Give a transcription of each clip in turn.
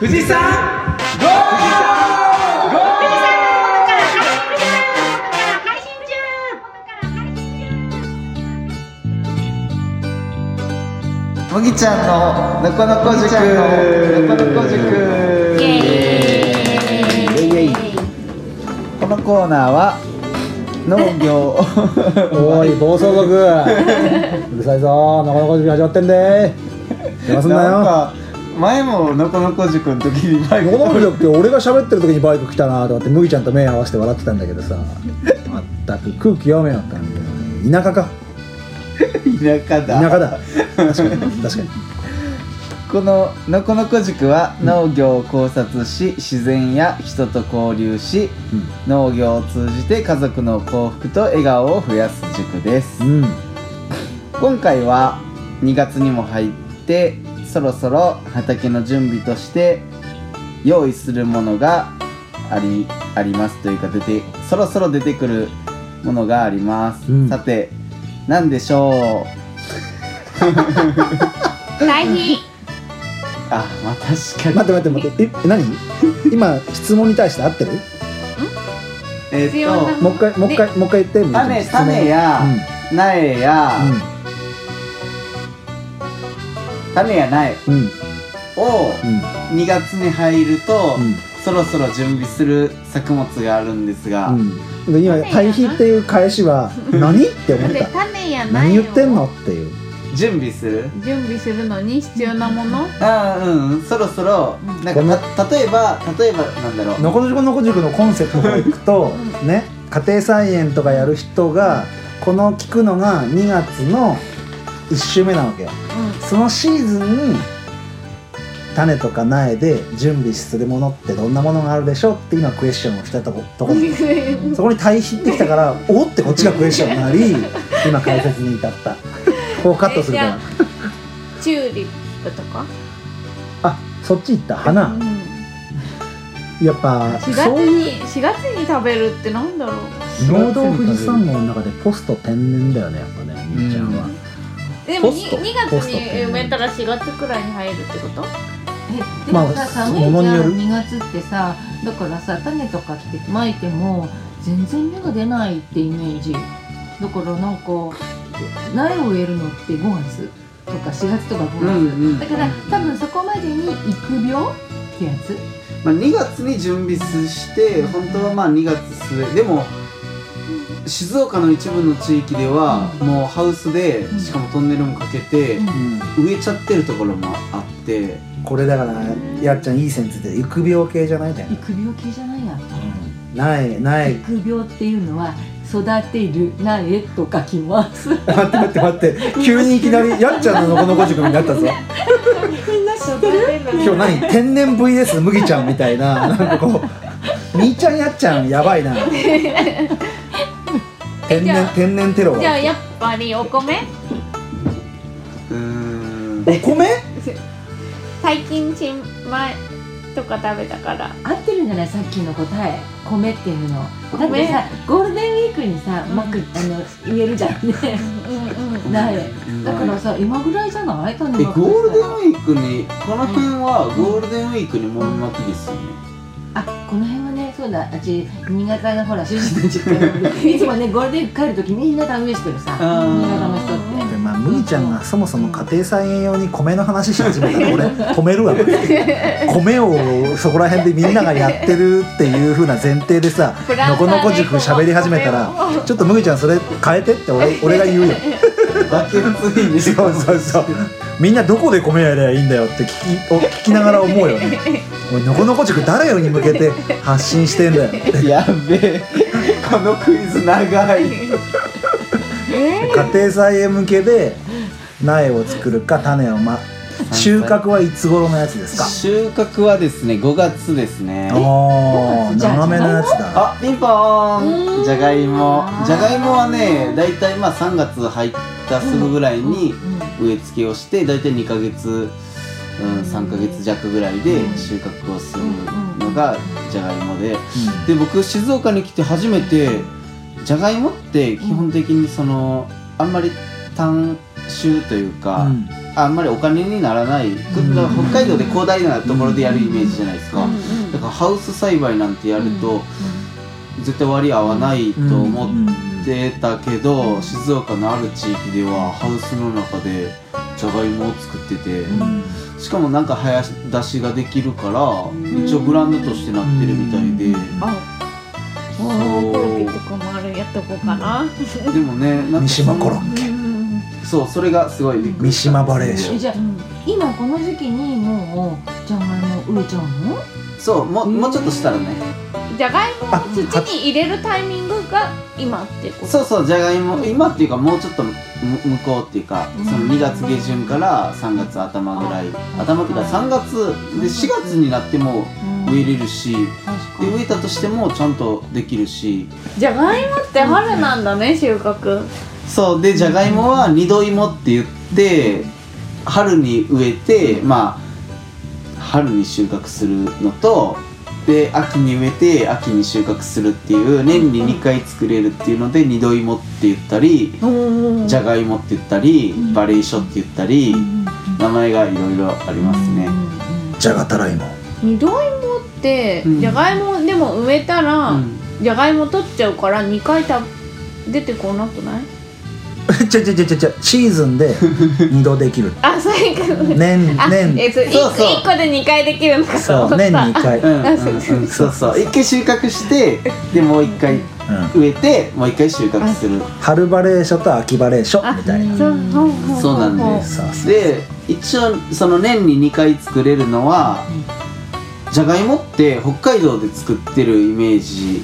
富士山ゴーもぎちゃんののこのこ塾のこのこ塾このコーナーは農業おい暴走族うるさいぞなかなか塾始まってんで邪魔すんななんよ前ものこのこ塾の時にバイク。って俺が喋ってる時にバイク来たなとかって麦ちゃんと目合わせて笑ってたんだけどさ。まったく空気読めよったんだよ。田舎か。田舎だ。田舎だ。確かに。確かに。こののこのこ塾は農業を考察し自然や人と交流し農業を通じて家族の幸福と笑顔を増やす塾です。うん、うん、今回は2月にも入ってそろそろ畑の準備として用意するものがありありますというか出てそろそろ出てくるものがあります、うん。さて何でしょう？堆肥 あまあ確かに。待って待って待って。え何？今質問に対して合ってる？えっ必要なともう一回もう一回もう一回言って種種や苗や、種や苗うん。うんをうん。2月に入ると、うん。そろそろ準備する作物があるんですが、うん、で今「対比」っていう返しは 何って思っでた種や苗何言ってんのをっていう。準備する？準備するのに必要なもの？ああうん。うんそろそろうん。なんかた例えば例えばなんだろう。のこ塾のこ塾のコンセプトからいくとね家庭菜園とかやる人がこの聞くのが2月の1週目なわけよ。そのシーズンに種とか苗で準備するものってどんなものがあるでしょうって今クエスチョンをしたとことこうん そこに対比ってきたからおってこっちがクエスチョンになり 今解説に至った。こうカットするから。チューリップとか？あそっち行った？花？うん。やっぱ4月に4月に食べるってなんだろう。農道富士山号の中でポスト天然だよねやっぱねみーちゃんは、でもポスト 2, 月に埋めたら4月くらいに入るってこと？えでもさ、まあ寒いじゃん。物による。2月ってさだからさ種とかってまいても全然芽が出ないってイメージ。だからなんか苗を植えるのって5月とか4月とか5月、うんうんだから多分そこまでに育苗ってやつ。まあ、2月に準備して本当はまあ2月末。でも静岡の一部の地域ではもうハウスでうん。しかもトンネルもかけてうん。植えちゃってるところもあって。これだからやっちゃんいい線ついてる育苗系じゃないだよ。育苗系じゃないや。苗苗育苗っていうのは育てる苗と書きます。待って待って待って。急にいきなりやっちゃんののこのこ塾になったぞ。みんな知ってる今日何？天然 VS 麦ちゃんみたいな。なんかこうみーちゃんやっちゃんやばいな天然天然テロがじゃあやっぱりお米？うーん。お米？最近新米とか食べたから。合ってるんじゃない？さっきの答え。米っていうの。だって米さゴールデンウィークにさうん。まくあの植えるじゃんね。うんうん苗だからさ今ぐらいじゃない？ゴールデンウィークにこの辺はゴールデンウィークにもみまきですよね。あこの辺はうだあっち新潟のほら主人の実家なのでいつもねゴールデンウィーク帰る時みんな田植えしてるさ新潟の人って。でまあ麦ちゃんがそもそも家庭菜園用に米の話し始めたら俺止めるわ。米をそこら辺でみんながやってるっていう風な前提でさのこのこ塾喋り始めたらちょっと麦ちゃんそれ変えてって俺俺が言うよ。そうそうそうみんなどこで米やりゃいいんだよって聞き お聞きながら思うよね。おいのこのこ塾誰に向けて発信してんだよ。やべえ。このクイズ長い。え家庭菜園向けで苗を作るか種をま収穫はいつ頃のやつですか？収穫はですね5月ですね。ああじゃあ長めのやつだ。あピンポーうん。ンじゃがいも。じゃがいもはねだいたいまあ3月入ったすぐぐらいに植え付けをしてだいたい2ヶ月、うん、3ヶ月弱ぐらいで収穫をするのがじゃがいもで。で僕静岡に来て初めてじゃがいもって基本的にそのあんまり単種というか、うん。あんまりお金にならない、だから北海道で広大なところでやるイメージじゃないですか、だからハウス栽培なんてやると、絶対割合わないと思ってたけど、静岡のある地域ではハウスの中でじゃがいもを作ってて、しかもなんか早出しができるから、一応ブランドとしてなってるみたいで、あおーコロッケとかもあるやっとこうかな。でもねなんか三島コロッケ。うんそうそれがすごいびっくりした。三島バレーションえじゃあ今この時期にもうじゃがいも植えちゃうの？そうもうもうちょっとしたらねじゃがいもを土に入れるタイミングが今ってこと？そうそうじゃがいも今っていうかもうちょっとむ向こうっていうかその2月下旬から3月頭ぐらい頭っていうか3月で4月になっても植えれるしで植えたとしてもちゃんとできるし。じゃがいもって春なんだね収穫。そうでじゃがいもは二度芋って言って春に植えてまあ春に収穫するのとで秋に植えて秋に収穫するっていう年に2回作れるっていうので二度芋って言ったりじゃがいもって言ったりバレーショって言ったり名前がいろいろありますね。じゃがたらいも。二度芋ってうん。じゃがいもでも植えたらうん。じゃがいも取っちゃうから2回た出てこなくない？ちゃちゃちゃちゃちゃシーズンで 二度できる。あそういうこと年あ年。えそうそうそう。1個で2回できるのかとそう思った。年に1回、うんうんうん。そうそう一回収穫して でもう一回うん。植えてもう一回収穫する。春バレーショと秋バレーショみたいな。そうなんです。で一応その年に2回作れるのはじゃがいもって北海道で作ってるイメージ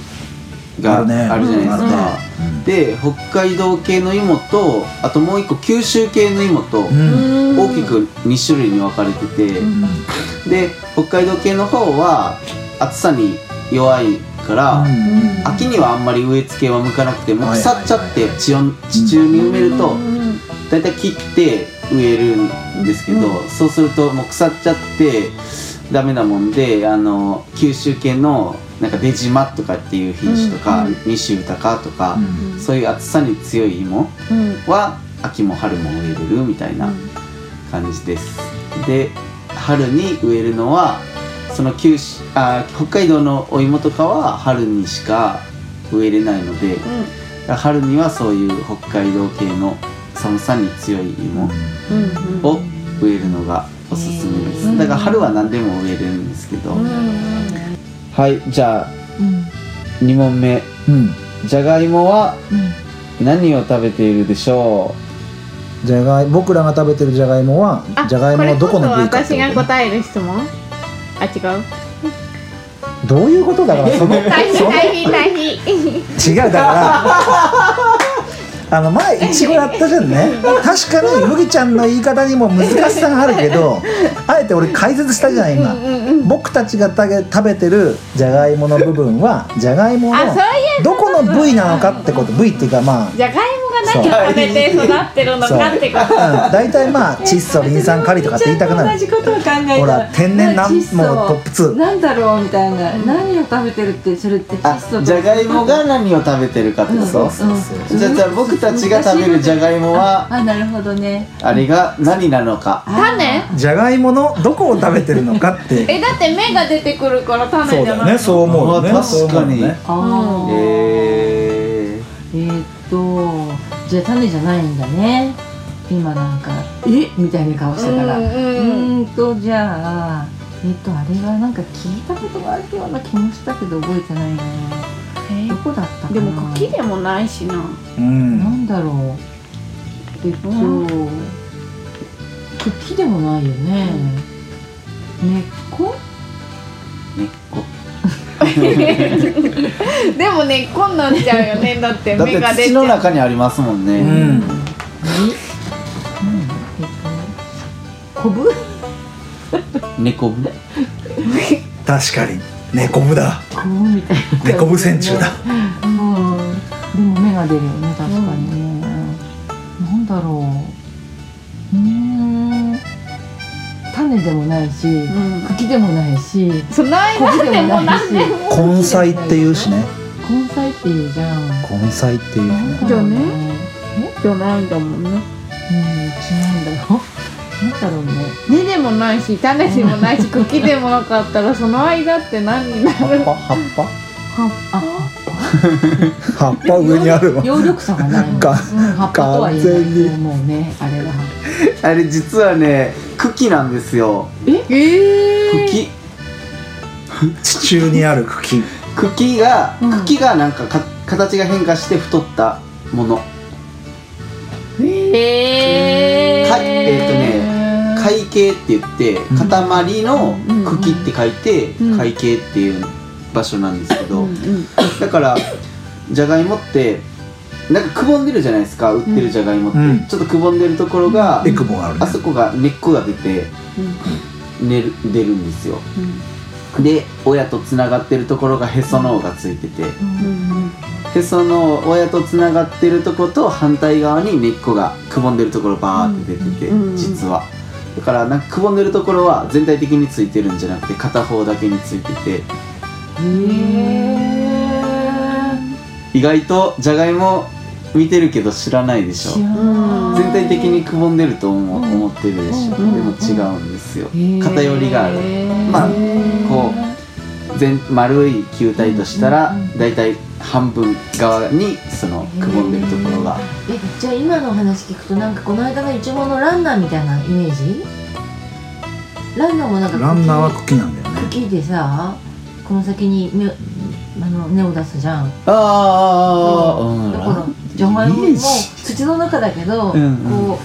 があるあるねじゃないですか、で北海道系の芋とあともう一個九州系の芋と大きく2種類に分かれてて、で北海道系の方は暑さに弱いから、うん。秋にはあんまり植え付けは向かなくても腐っちゃって地温地中に埋めるとうん大体切って植えるんですけど、そうするともう腐っちゃってダメなもんであの九州系のなんか出島とかっていう品種とか、うん西豊とか、うんそういう暑さに強い芋うん。は秋も春も植えれるみたいな感じです。で春に植えるのはその九州あ北海道のお芋とかは春にしか植えれないので春にはそういう北海道系の寒さに強い芋うんうん。を植えるのがおすすめです、うんだから春は何でも植えれるんですけど、うんはいじゃあうん2問目。うん。じゃがいもはうん。何を食べているでしょじゃがい僕らが食べてるじゃがいもはあじゃがいものどこの部位かってこれこそ私が答える質問？あ違う。どういうことだからその大変大変大変。違うだから あの前いちごやったじゃんね。確かに麦ちゃんの言い方にも難しさがあるけどあえて俺解説したじゃない今僕たちが食べてるじゃがいもの部分はじゃがいものどこの部位なのかってこと。部位っていうかまあじゃがいて育ってるのかってことうん。大体まあ窒素リン酸カリとかって言いたくなる。同じことを考えたほら天然なんもうトップ2なんだろうみたいな。何を食べてるってそれってあ窒素とじゃがいもが何を食べてるかってこと、そうそうそうじゃあじゃあ僕たちが食べるじゃがいもはあなるほどね。あれが何なのか？種？じゃがいものどこを食べてるのかって。えだって芽が出てくるから種じゃないの？そう思うよね。あ確かに。そう思うよね。あー。ええーっとじゃあ種じゃないんだね。今なんかえ？みたいな顔したから。ううんとじゃあえっとあれはなんか聞いたことがあるような気もしたけど覚えてないな。え？どこだったかな？でも茎でもないしな。うん。なんだろう。えっと茎でもないよね。根っこ？ー、根っこ でもねこんなんちゃうよね。だってだっ芽が出ちゃう。中にありますもんね、うん。えなんこぶ猫ぶ確かに猫ぶだ猫ぶ線虫だうんでも芽が出るよね確かにね、なんだろう種でもないしうん。茎でもないしそないでももなしない。んでも根菜っていうしね。根菜っていうじゃん。根菜っていうしね。じゃあね。えじゃないんだもんね。うん違うんだよ。だろうね。根でもないし種でもないし茎でもなかったらその間って何になる？葉っぱ？葉っぱ？葉っあ葉っぱ上にあるわ。葉緑差がないもん、うん、が葉っぱとは言えない。と思うねあれはあれ実はね茎なんですよ。え？え茎。地中にある茎。茎が、うん。茎がなんかか形が変化して太ったもの。ええかえーと海茎って言ってん。塊のうん茎って書いてうん。海茎っていう場所なんですけど、うんうん。だからじゃがいもってなんかくぼんでるじゃないですか売ってるじゃがいもって、うん。ちょっとくぼんでるところが、エクボがあるね。あそこが根っこが出て寝る出るんですよ。で親とつながってるところがへその緒がついてて。うんへその親とつながってるとこと反対側に根っこがくぼんでるところバーって出てて、うん。実は。だからなんかくぼんでるところは全体的についてるんじゃなくて片方だけについてて意外とじゃがいも見てるけど知らないでしょ。全体的にくぼんでると思,、うん。思ってるでしょ、うんでも違うんですよ、偏りがある。まあこう全丸い球体としたらうんうんだいたい半分側にそのくぼんでるところが。えじゃあ今の話聞くとなんかこの間のイチゴのランナーみたいなイメージ？ランナーもなんかランナーは茎なんだよね。茎でさこの先に芽あの根を出すじゃん。ああうん。だからじゃがいもも土の中だけど、うんうん。こ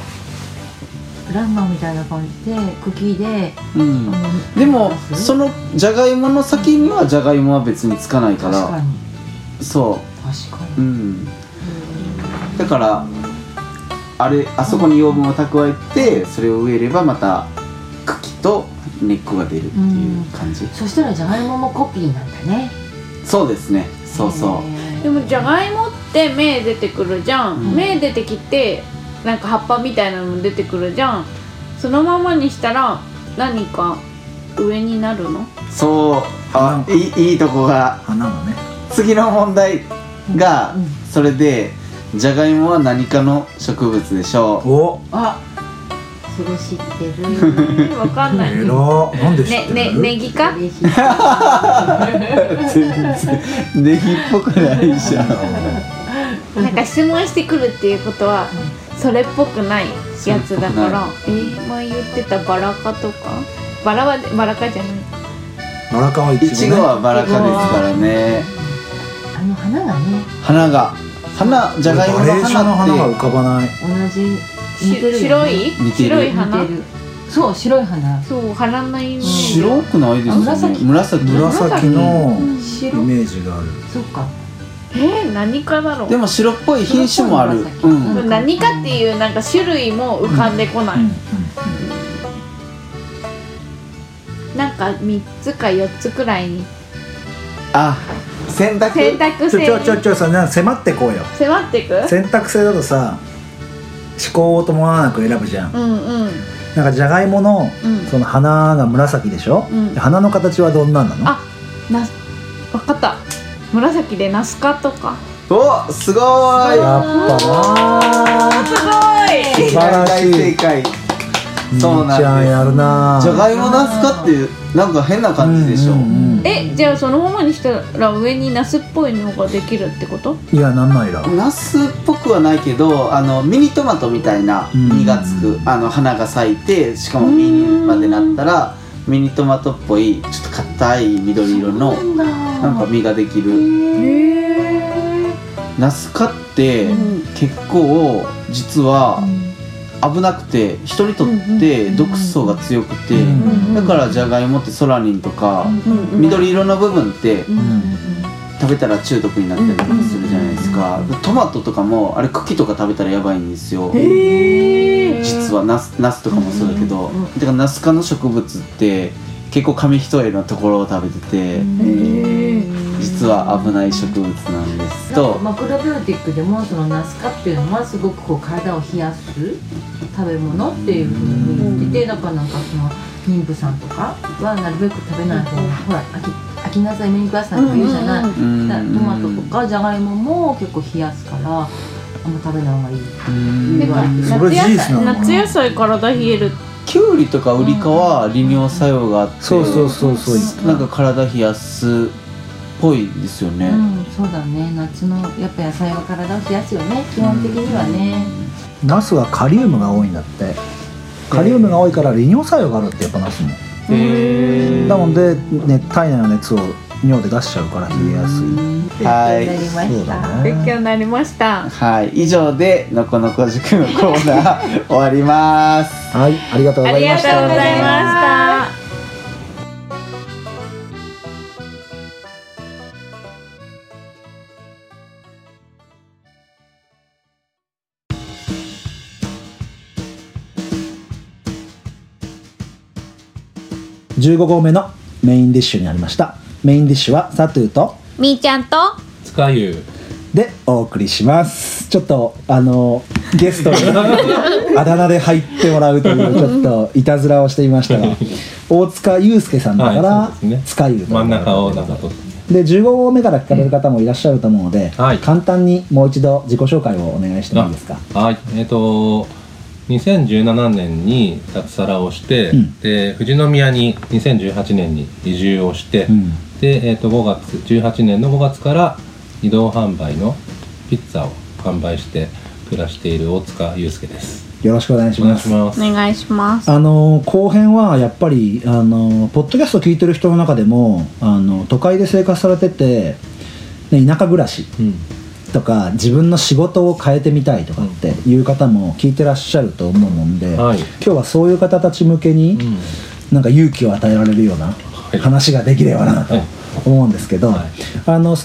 うランナーみたいな感じで茎で、うん。でもそのじゃがいもの先にはじゃがいもは別につかないから。確かに。そ確かに、ううん。だからあれあそこに養分を蓄えてそれを植えればまた茎と根っこが出るっていう感じ、そしたらじゃがいももコピーなんだね。そうですね。そうそう。でもじゃがいもって芽出てくるじゃん、うん。芽出てきてなんか葉っぱみたいなのも出てくるじゃん。そのままにしたら何か上になるの？そう。あいいいいとこが。花がね。次の問題がうん。それでじゃがいもは何かの植物でしょお。あそれ知ってる。うんわかんない。えらなんで知ってねる？ねネギか？嬉しいう全然。ネギっぽくないじゃん。なんか質問してくるっていうことはそれっぽくないやつだから。えー、前言ってたバラ科とか？バラはバラ科じゃない。バラカはいいちちごねごはバラ科ですからね。あの花がね。花が。花じゃがいもの花っ浮かばない。同じね。白い？似てる。白い花？そう白い花。そう花のイメーてジ白くないですよね。紫。紫。紫のイ白。メージがある。そっか。えー、何かだろう。でも白っぽい品種もある。うん。紫何かっていうなんか種類も浮かんでこない、うんなんか3つか4つくらいに。あ。選択選択ちょ制ちょちょちょさな迫ってこうよ迫っていく選択制だとさ思考を伴わなく選ぶじゃん。うんうん。なんかじゃがいものうん。その花が紫でしょ、うん。で花の形はどんなんなの？あな分かった。紫でナスカとか。おすごーい。やっぱな。すごい。素晴らしい。大正解そうなんです。兄ちゃんやるな。じゃがいもナスカってなんか変な感じでしょ、うんうんうん。えじゃあそのままにしたら上にナスっぽいのができるってこと？いやなんないらナスっぽくはないけどあのミニトマトみたいな実がつく、あの花が咲いてしかも実にまでなったらミニトマトっぽいちょっと硬い緑色のなんか実ができる。へえナス科ってうん。結構実は危なくて人にとって毒素が強くてうんだからじゃがいもってソラニンとか緑色の部分って食べたら中毒になったりとかするじゃないですか。トマトとかもあれ茎とか食べたらやばいんですよ。実はナスナスとかもそうだけど。だからナス科の植物って結構紙一重なところを食べてて。へえ実は危ない植物なんですと。マクロビオティックでもそのナスカっていうのはすごくこう体を冷やす食べ物っていうふうに言っててだからなんかその妊婦さんとかはなるべく食べない方がほら飽き飽きなさい目にくださいとか言うじゃない、うんだからトマトとかじゃがいもも結構冷やすからあんま食べない方がいい夏野菜夏野菜体冷えるっきゅう。りとかウリ科は利尿作用があってそうそうそうそうなんか体冷やすっぽいですよね、うん、そうだね。夏のやっぱ野菜は体を冷やすよね。基本的にはね、ナスはカリウムが多いんだって。カリウムが多いから利尿作用があるってやっぱナスも。へー。なので、ね、体内の熱を尿で出しちゃうから冷えやすい。はい。勉強になりました、だね。勉強になりました。はい。以上でのこのこ塾のコーナー 終わります。はい。ありがとうごありがざいました。とうございました15合目のメインディッシュになりました。メインディッシュはサトゥーとみーちゃんと使うゆでお送りします。ちょっとあのゲストに あだ名で入ってもらうというちょっといたずらをしていましたが 大塚祐介さんだから、はいね。塚優と真ん中をなんかと。で15号目から聞かれる方もいらっしゃると思うので、はい。簡単にもう一度自己紹介をお願いしてもいいですか？はい。えっ、と2017年に脱サラをして、うん。で富士宮に2018年に移住をして、うん。で、えー、と5月18年の5月から移動販売のピッツァを販売して暮らしている大塚祐介です。よろしくお願いしお願ますいします。お願いします。あの後編はやっぱりあのポッドキャスト聞いてる人の中でもあの都会で生活されてて、ね、田舎暮らし。うんとか自分の仕事を変えてみたいとかっていう方も聞いてらっしゃると思うので、はい。今日はそういう方たち向けに、うん。なんか勇気を与えられるようなはい。話ができればなとはい。思うんですけど、はい。あの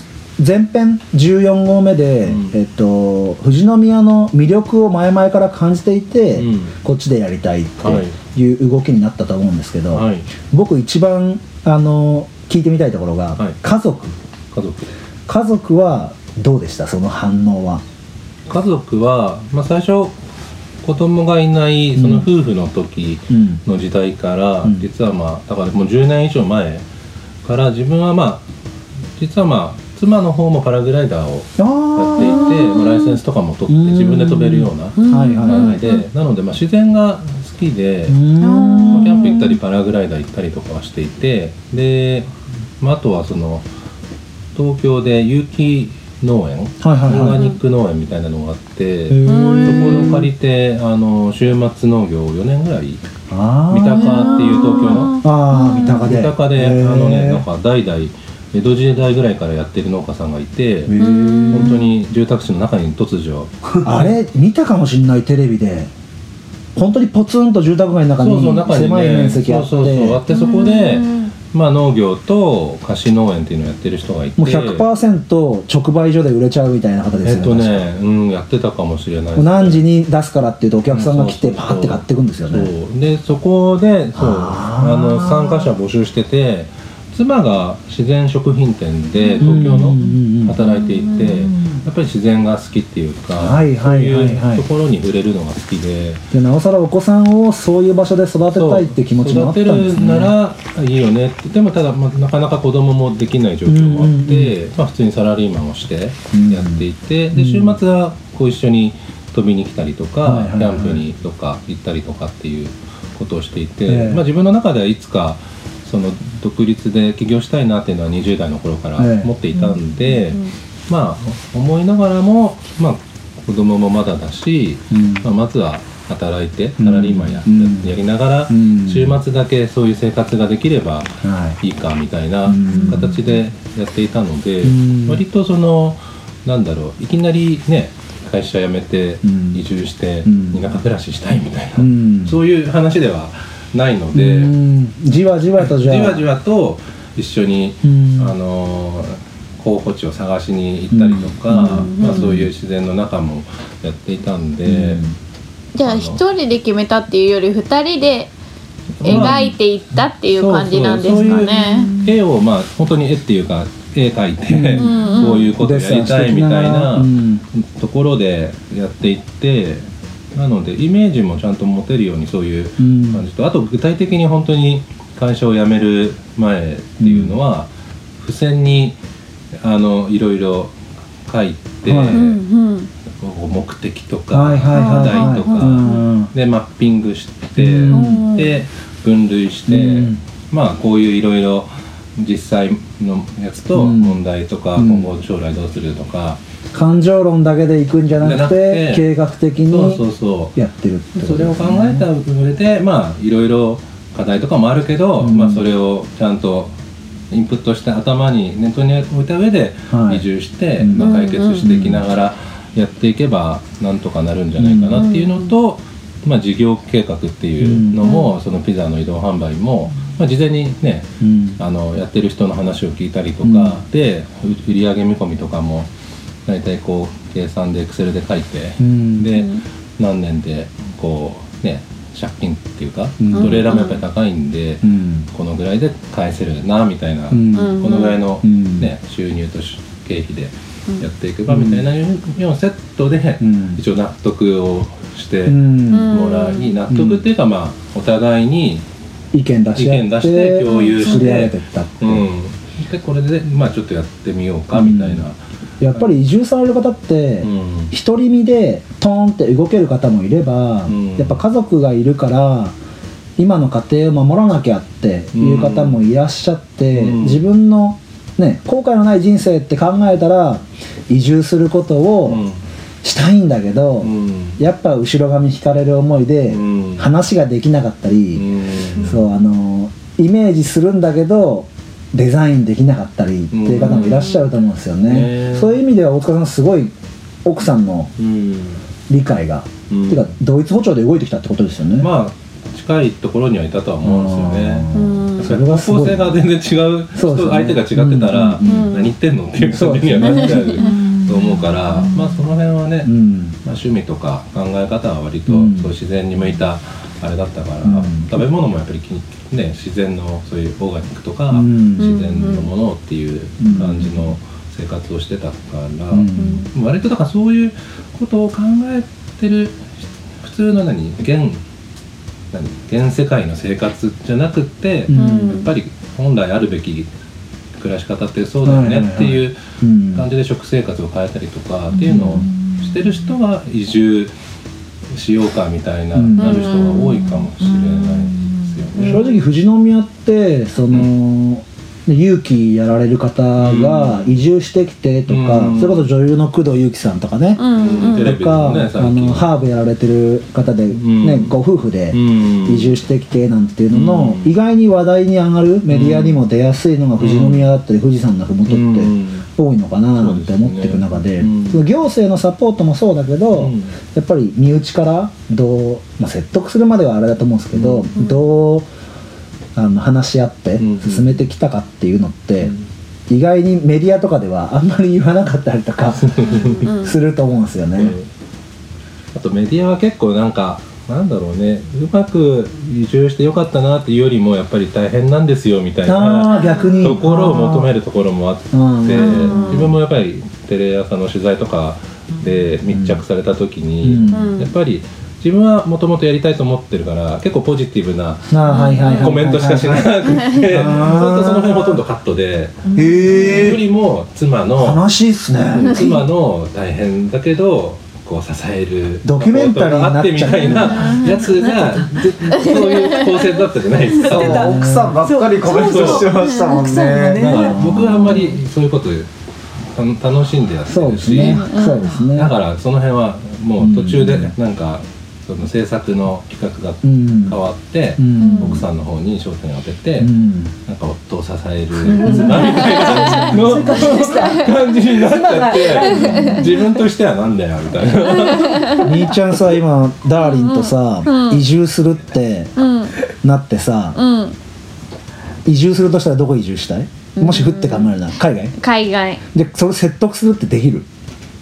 前編14号目で、うん。えっと、富士宮の魅力を前々から感じていて、うん。こっちでやりたいっはいてい。う動きになったと思うんですけど、はい。僕一番あの聞いてみたいところが、はい。家族。家族。家族はどうでした？その反応は。家族は、まあ、最初子供がいないその夫婦の時うん。の時代から、うん。実はまあだからもう10年以上前から自分はまあ実はまあ妻の方もパラグライダーをやっていてライセンスとかも取ってうん。自分で飛べるようなーはいはい感はい。じで。なのでまあ自然が好きで、まあキャンプ行ったりパラグライダー行ったりとかはしていてで、まあ、あとはその東京で有機農園はいはいはい。オーガニック農園みたいなのがあって、へそーこを借りてあの週末農業を4年ぐらい三鷹っていう東京のああ三鷹で。三鷹であのねなんか代々江戸時代ぐらいからやってる農家さんがいて本当に住宅地の中に突如 あれ見たかもしんないテレビで。本当にポツンと住宅街の中そうそうに狭い面ね積あって。そうそうそうあってそこでうんまあ農業と貸し農園っていうのをやってる人がいて。もう100%直売所で売れちゃうみたいな方ですよねえっとねうんやってたかもしれない確か何時に出すからっていうとお客さんが来てパーって買っていくんですよね。そう。でそこでそうあの参加者募集してて妻が自然食品店で東京の働いていてやっぱり自然が好きっていうか、はいはいはいはい。そういうところに触れるのが好きで。でなおさらお子さんをそういう場所で育てたいって気持ちもあったんです育てるねならいいよねって。でもただ、まあ、なかなか子供もできない状況もあって、まあ、普通にサラリーマンをしてやっていて、で週末はこう一緒に飛びに来たりとか、キャンプにとか行ったりとかっていうことをしていて、ええ。まあ、自分の中ではいつかその独立で起業したいなっていうのは20代の頃からええ思っていたんで、まあ思いながらも、まあ、子供もまだだし、うん。まあ、まずは働いてうん。サラリーマンや,、うん。やりながら、うん。週末だけそういう生活ができればはい。いいかみたいなうん。形でやっていたので、うん。割とそのなんだろういきなりね会社辞めてうん。移住してうん。田舎暮らししたいみたいな、うん。そういう話ではないので、うん。じわじわとじゃあ。じわじわと一緒に、うん。あのー候補地を探しに行ったりとか、うん。まあ、そういう自然の中もやっていたんで。じゃあ一人で決めたっていうより二人で描いていったっていう感じなんですかね。絵をまあ本当に絵っていうか絵描いて、うん。こういうことやりたいみたいな。うん。ところでやっていってなのでイメージもちゃんと持てるようにそういううん。感じとあと具体的に本当に会社を辞める前っていうのは、付箋にあのいろいろ書いて、はい。うんうん。目的とか課題とか、うんでマッピングしって、ん。で分類して、うん。まあこういういろいろ実際のやつとうん。問題とか、うん。今後将来どうするとか、感情論だけでいくんじゃなくて計画的にやってるってことそれを考えた上でまあいろいろ課題とかもあるけど、うん。まあ、それをちゃんとインプットして頭に念頭に置いた上ではい。移住して、うん。まあ、解決していきながらやっていけばなんとかなるんじゃないかなっていうのと、まあ、事業計画っていうのも、そのピザの移動販売も、まあ、事前にねうん。あのやってる人の話を聞いたりとか、うん。でう売上見込みとかも大体こう計算でエクセルで書いて、うん。で何年でこうね借金っていうか、うん。トレーラーもやっぱり高いんで、うん。このぐらいで返せるなみたいな、このぐらいの、うん。ね収入とし経費でやっていくばみたいなようなセットで、うん。一応納得をしてうん。もらい、納得っていうかまあお互いに、意見出して意見出して共有してう。ん、でこれでまあちょっとやってみようかみたいな、やっぱり移住される方ってうん。独り身でトーンって動ける方もいれば、うん。やっぱ家族がいるから今の家庭を守らなきゃっていう方もいらっしゃって、うん。自分の、ね、後悔のない人生って考えたら移住することをうん。したいんだけど、うん。やっぱ後ろ髪引かれる思いでうん。話ができなかったり、うん。そうあのイメージするんだけどデザインできなかったりっていう方もいらっしゃると思うんですよね、ねそういう意味では大塚さんすごい奥さんのうん。理解が、うん。ていうか同一歩調で動いてきたってことですよね、まあ近いところにはいたとは思うんですよね。方向性が全然違う人相手が違ってたら、何言ってんのっていう感じにはなっちゃうと思うから、まあその辺はね、うん。まあ、趣味とか考え方は割と自然に向いたあれだったから、うん。食べ物もやっぱりき、ね、自然のそういうオーガニックとか、うん。自然のものっていう感じの生活をしてたから、うん。割とだからそういうことを考えてる普通の何現何現世界の生活じゃなくって、うん。やっぱり本来あるべき暮らし方ってそうだよねっていううん。感じで食生活を変えたりとかっていうのをしてる人が移住しようかみたいなうん。なる人が多いかもしれないですよね。正直富士宮ってその、勇気やられる方が移住してきてとか、うん。それこそ女優の工藤由紀さんとかね、とか、あのハーブやられてる方で、ねん。ご夫婦でうん。移住してきてなんていうのの、うん。意外に話題に上がるメディアにも出やすいのが富士宮だったり富士山の麓って多いのかななんて思っていく中で,、行政のサポートもそうだけど、うん。やっぱり身内からどう、まあ、説得するまではあれだと思うんですけど、どうあの話し合ってうん進めてきたかっていうのって、意外にメディアとかではあんまり言わなかったりとかうん。すると思うんですよね。あとメディアは結構なんかなんだろうね。うまく移住してよかったなっていうよりもやっぱり大変なんですよみたいあなあ逆に。ところを求めるところもあってうん。自分もやっぱりテレ朝の取材とかで密着された時に、うん。やっぱり自分はもともとやりたいと思ってるから結構ポジティブなコメントしかしなくてそその辺ほとんどカットでへえよりも妻の悲しいっすね。妻の大変だけどこう支えるドキュメンタリーになってみたいなやつがぜそういう構成だったじゃないですか。奥さんばっかりコメントしてましたもんね。だから僕はあんまりそういうことた楽しんでやってるし、ね。そうですね。だからその辺はもう途中でなんかその制作の企画がうん変わって、うん。奥さんの方に焦点を当てて、うん。なんか夫を支える妻みたいなの感じになっちゃって自分としてはなんだよみたいな。兄ちゃんさ今ダーリンとさ、うん。移住するってうん。なってさ、うん。移住するとしたらどこ移住したい？もし降って考えるなら海外？海外。でそれ説得するってできる？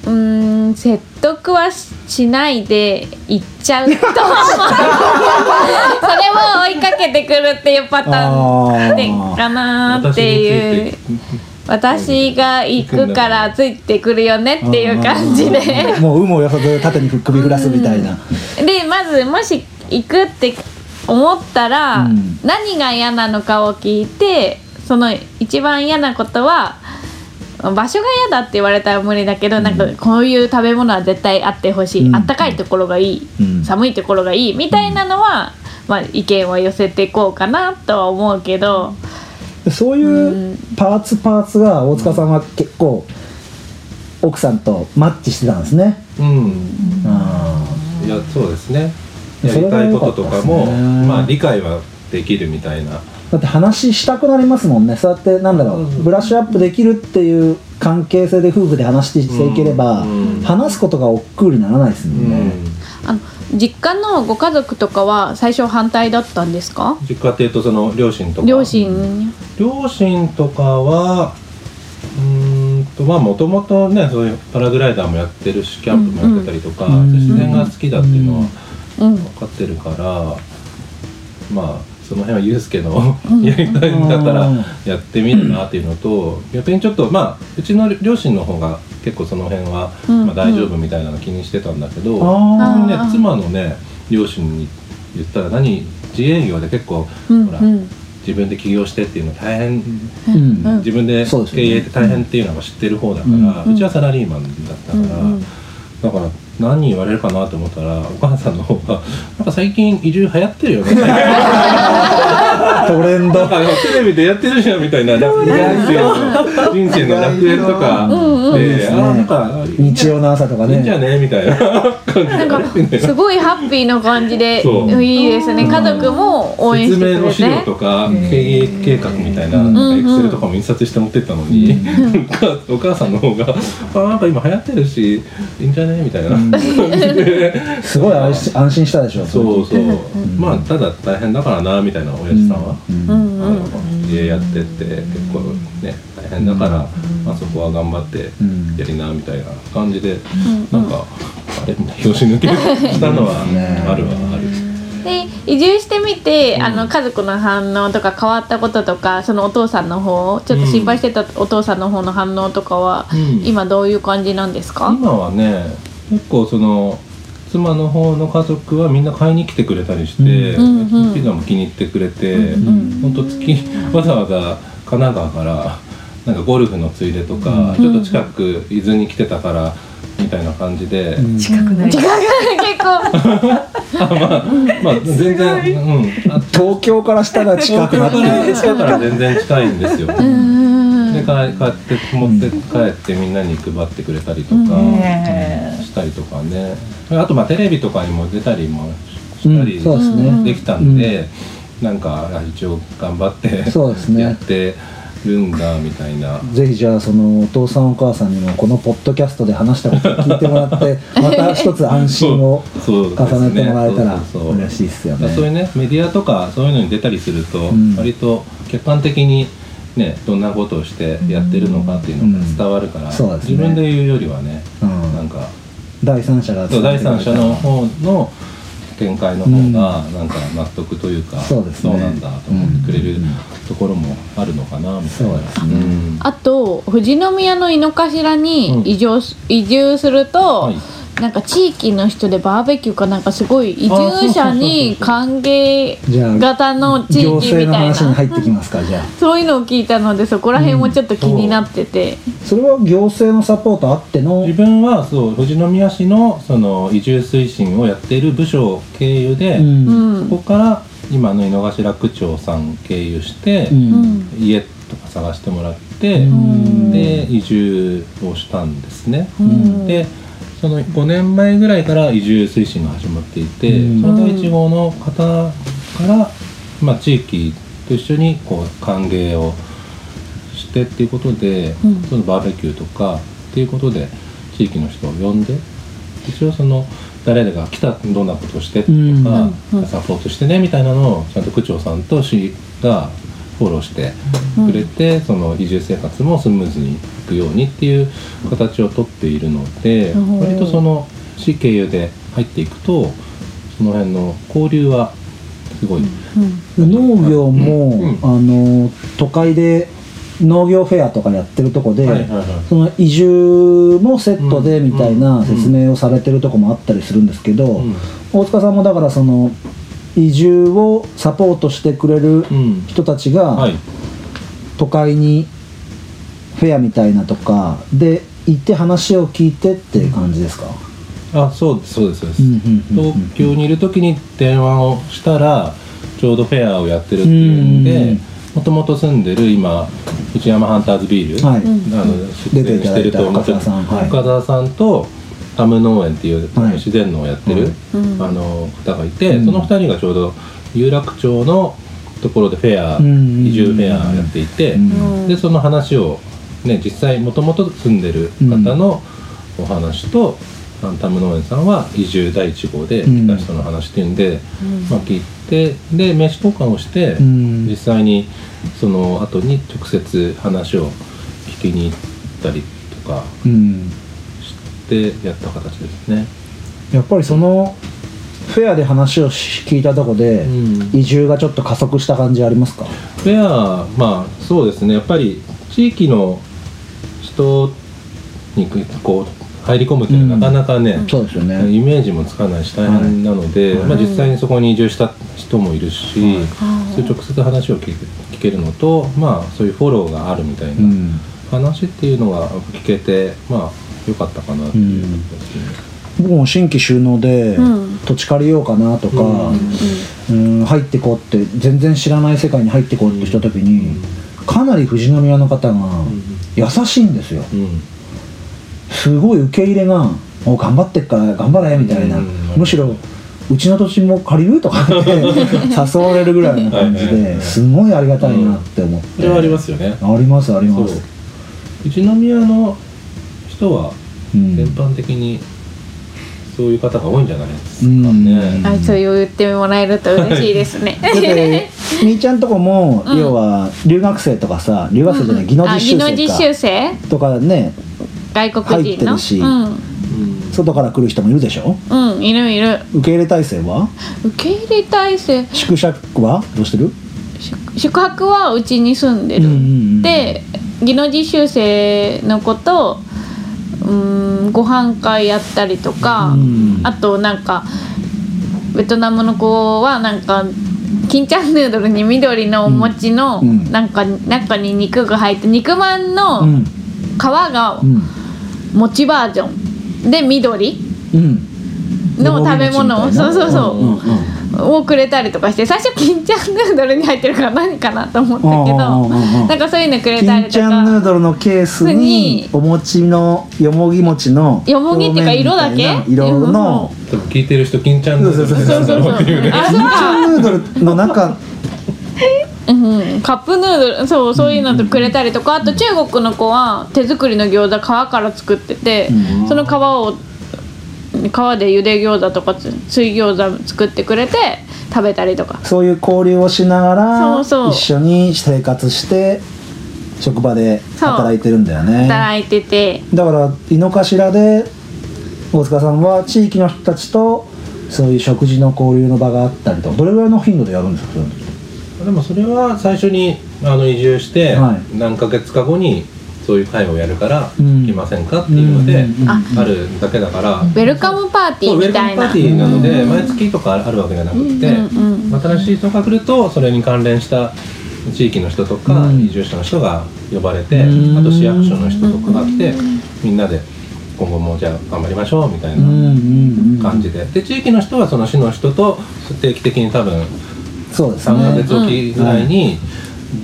うーん説得はししないで行っちゃうとそれを追いかけてくるっていうパターン。でかなーっていう。私が行くからついてくるよねっていう感じで。もう有無をよさず縦に首振らすみたいな、でまずもし行くって思ったら、うん。何が嫌なのかを聞いてその一番嫌なことは場所が嫌だって言われたら無理だけど、なんかこういう食べ物は絶対あってほしい、うん。あったかいところがいい、うん。寒いところがいい。みたいなのはまあ、意見は寄せていこうかなとは思うけど、でそういうパーツパーツが大塚さんは結構奥さんとマッチしてたんですね。うん。あいやそうですね。やりたいこととかもねまあ理解はできるみたいなだって話したくなりますもんね。そうやってなんだろうブラッシュアップできるっていう関係性で夫婦で話していければ、うん。話すことが億劫にならないですもんね、あの実家のご家族とかは最初反対だったんですか？実家っていうとその両親とか。両親。両親とかはうーんとまあもともとねそういうパラグライダーもやってるしキャンプもやってたりとか、うん。自然が好きだっていうのはうん。分かってるから、まあその辺はユースケの やりたいんだったらうん。やってみるなっていうのと逆にちょっとまあうちの両親の方が結構その辺は、うん。まあ、大丈夫みたいなの気にしてたんだけど、あね妻のね両親に言ったら何自営業で結構、ほらうん。うん自分で起業してっていうの大変あうん。うん。自分で経営って大変っていうのは知ってる方だから、ううん。ちはサラリーマンだったから、うんうん。だから何言われるかなと思ったらお母さんの方が「なんか最近移住流行ってるよね」トレンド。テレビでやってるじゃんみたいな人生の人生の楽園とか。であーなんか日曜の朝とかいいんじゃねねみたいな感じすごいハッピーな感じでいいですね。家族も応援し説てくれ明の資料とてか経営計画みたいなエクセルとかも印刷して持ってったのに、お母さんの方が「あなんか今流行ってるしいいんじゃね?」みたいなすごい安心安心したでしょ。そうそう、うん。まあただ大変だからなみたいな親父さんは、うんうんうん。あの家やってって結構ね大変だから、まあ、そこは頑張ってうん。やりなみたいな感じで、なんかあれみたいな拍子抜けしたのはねあるはある。で移住してみて、あの家族の反応とか変わったこととかそのお父さんの方ちょっと心配してたお父さんの方の反応とかは、うん。今どういう感じなんですか、今はね結構その妻の方の家族はみんな買いに来てくれたりして、うんうんピザも気に入ってくれて、んほんと月わざわざ神奈川からなんかゴルフのついでとか、うん。ちょっと近く伊豆に来てたからみたいな感じで、うん近くない。結構。あまあまあ全然、うん、あ東京からしたら近くなってから全然近いんですよ。うんで帰帰って持って帰ってみんなに配ってくれたりとか。ねしたりとかね。あとまあテレビとかにも出たりもしたりですね。できたんで、なんかあ一応頑張ってそうですね。やってるんだみたいな。ぜひじゃあそのお父さんお母さんにもこのポッドキャストで話したことを聞いてもらって また一つ安心を重ねてもらえたら嬉しいですよね。そういうねメディアとかそういうのに出たりすると、ん。割と客観的にねどんなことをしてやってるのかっていうのが伝わるから、うんそうですね。自分で言うよりはね、うん。なんか第三者がそう第三者の方の見解の方がなんか納得というか、そうですね。なんだと思ってくれるところもあるのかなみたいな。あと富士宮の井の頭に移住す,、移住すると、はいなんか地域の人でバーベキューかなんかすごい移住者に歓迎じゃあ型の地域みたいな。話に入ってきますかじゃあ。そういうのを聞いたのでそこら辺もちょっと気になってて、それは行政のサポートあっての？自分はそう富士宮市のその移住推進をやっている部署経由で、うん。うんそこから今の井の頭区長さん経由して、うん。うん家とか探してもらって、ん。で移住をしたんですね。うん。でその5年前ぐらいから移住推進が始まっていて、うん。その第1号の方から、まあ、地域と一緒にこう歓迎をしてっていうことで、うん。そのバーベキューとかっていうことで地域の人を呼んで一応その誰々が来たらどんなことをしてとか、うん。うん。サポートしてねみたいなのをちゃんと区長さんと市がフォローしてくれて、その移住生活もスムーズにいくようにっていう形をとっているので、うん割とその市経由で入っていくとその辺の交流はすごい、農業も、うん。あの都会で農業フェアとかやってるとこで、はいはいはい。その移住もセットでうんみたいな説明をされてるとこもあったりするんですけど、うん。大塚さんもだからその移住をサポートしてくれるうん。人たちがはい。都会にフェアみたいなとかで行って話を聞いてっていう感じですか、あそうですそうですそうです、東京にいる時に電話をしたらちょうどフェアをやってるっていうんうん。でもともと住んでる今内山ハンターズビール、はい。あの出店してると思ってる深澤さんはい。深澤さんとタム農園っていう、はい。自然農をやってる、うん。あの方がいて、うん。その2人がちょうど有楽町のところでフェア、うん移住フェアやっていて、うん。でその話を、ね、実際もともと住んでる方のお話と、あのタム農園さんは移住第一号で来た人の話っていうんで、まあ、聞いてで名刺交換をして、うん。実際にその後に直接話を聞きに行ったりとかうんしてやった形ですね。やっぱりそのフェアで話をし聞いたとこで、うん。移住がちょっと加速した感じありますか？フェアまあそうですね。やっぱり地域の人にこう入り込むっていうのはうん。なかなかね、そうですよね。イメージもつかないし大変なので、はい。まあ、実際にそこに移住した人もいるし、はい。そういう直接話を聞けるのと、まあ、そういうフォローがあるみたいなうん。話っていうのが聞けてまあ良かったかなっていう感じですね。僕も新規収納でうん。土地借りようかなとか、うん。入ってこうって全然知らない世界に入ってこうってした時に、かなり富士宮の方が優しいんですよ。うん。すごい受け入れが「お頑張ってっから頑張れ」みたいな、うん。むしろ「うちの土地も借りる?」とかって 誘われるぐらいの感じですごいありがたいなって思って、ありますよね。ありますあります。宇都宮の人はうん。全般的にそういう方が多いんじゃない？ですかうん。ね。はい、そう言ってもらえると嬉しいですね。だって みーちゃんとこも、うん。要は留学生とかさ留学生じゃない技能あ実習技能実習生？とかね外国人の？入ってるし。うん、うん外から来る人もいるでしょ？うん、いるいる。受け入れ体制は？受け入れ体制？宿泊は？どうしてる？宿宿泊はうちに住んでる、うんうんうんで技能実習生の子とうんご飯会やったりとか、うん。あとなんかベトナムの子はなんか金ちゃんヌードルに緑のお餅の、なんか中に肉が入って肉まんのうん。皮がうん。餅バージョンで緑うんの食べ物をそうそうそう、うんうんをくれたりとかして最初金ちゃんヌードルに入ってるから何かなと思ったけうんうんうんうんどなんかそういうのくれたりと金ちゃんヌーかドルのケースににお餅のよもぎ餅のよもぎっていうか色だけ表面みたいな色の。多分聞いてる人金ちゃんヌードルなんだろうっていうね。あ金ちゃんヌードルの中うん、カップヌードルそうそういうのとくれたりとかあと中国の子は手作りの餃子皮から作ってて、うん。その皮を皮で茹で餃子とかつ水餃子作ってくれて食べたりとか。そういう交流をしながらそうそう。一緒に生活して職場で働いてるんだよね。働いてて。だから井の頭で大塚さんは地域の人たちとそういう食事の交流の場があったりとかどれぐらいの頻度でやるんですかでもそれは最初にあの移住してはい。何ヶ月か後にそういう会をやるからうん。来ませんかっていうのでああるだけだからウェルカムパーティそうウェルカーみたいなムパーティーなので毎月とかあるわけじゃなくて新しい人が来るとそれに関連した地域の人とかうん。移住者の人が呼ばれてうん。あと市役所の人とかが来てみんなで今後もじゃあ頑張りましょうみたいな感じで。で地域の人はその市の人と定期的に多分そうです3ヶね月おきぐらいに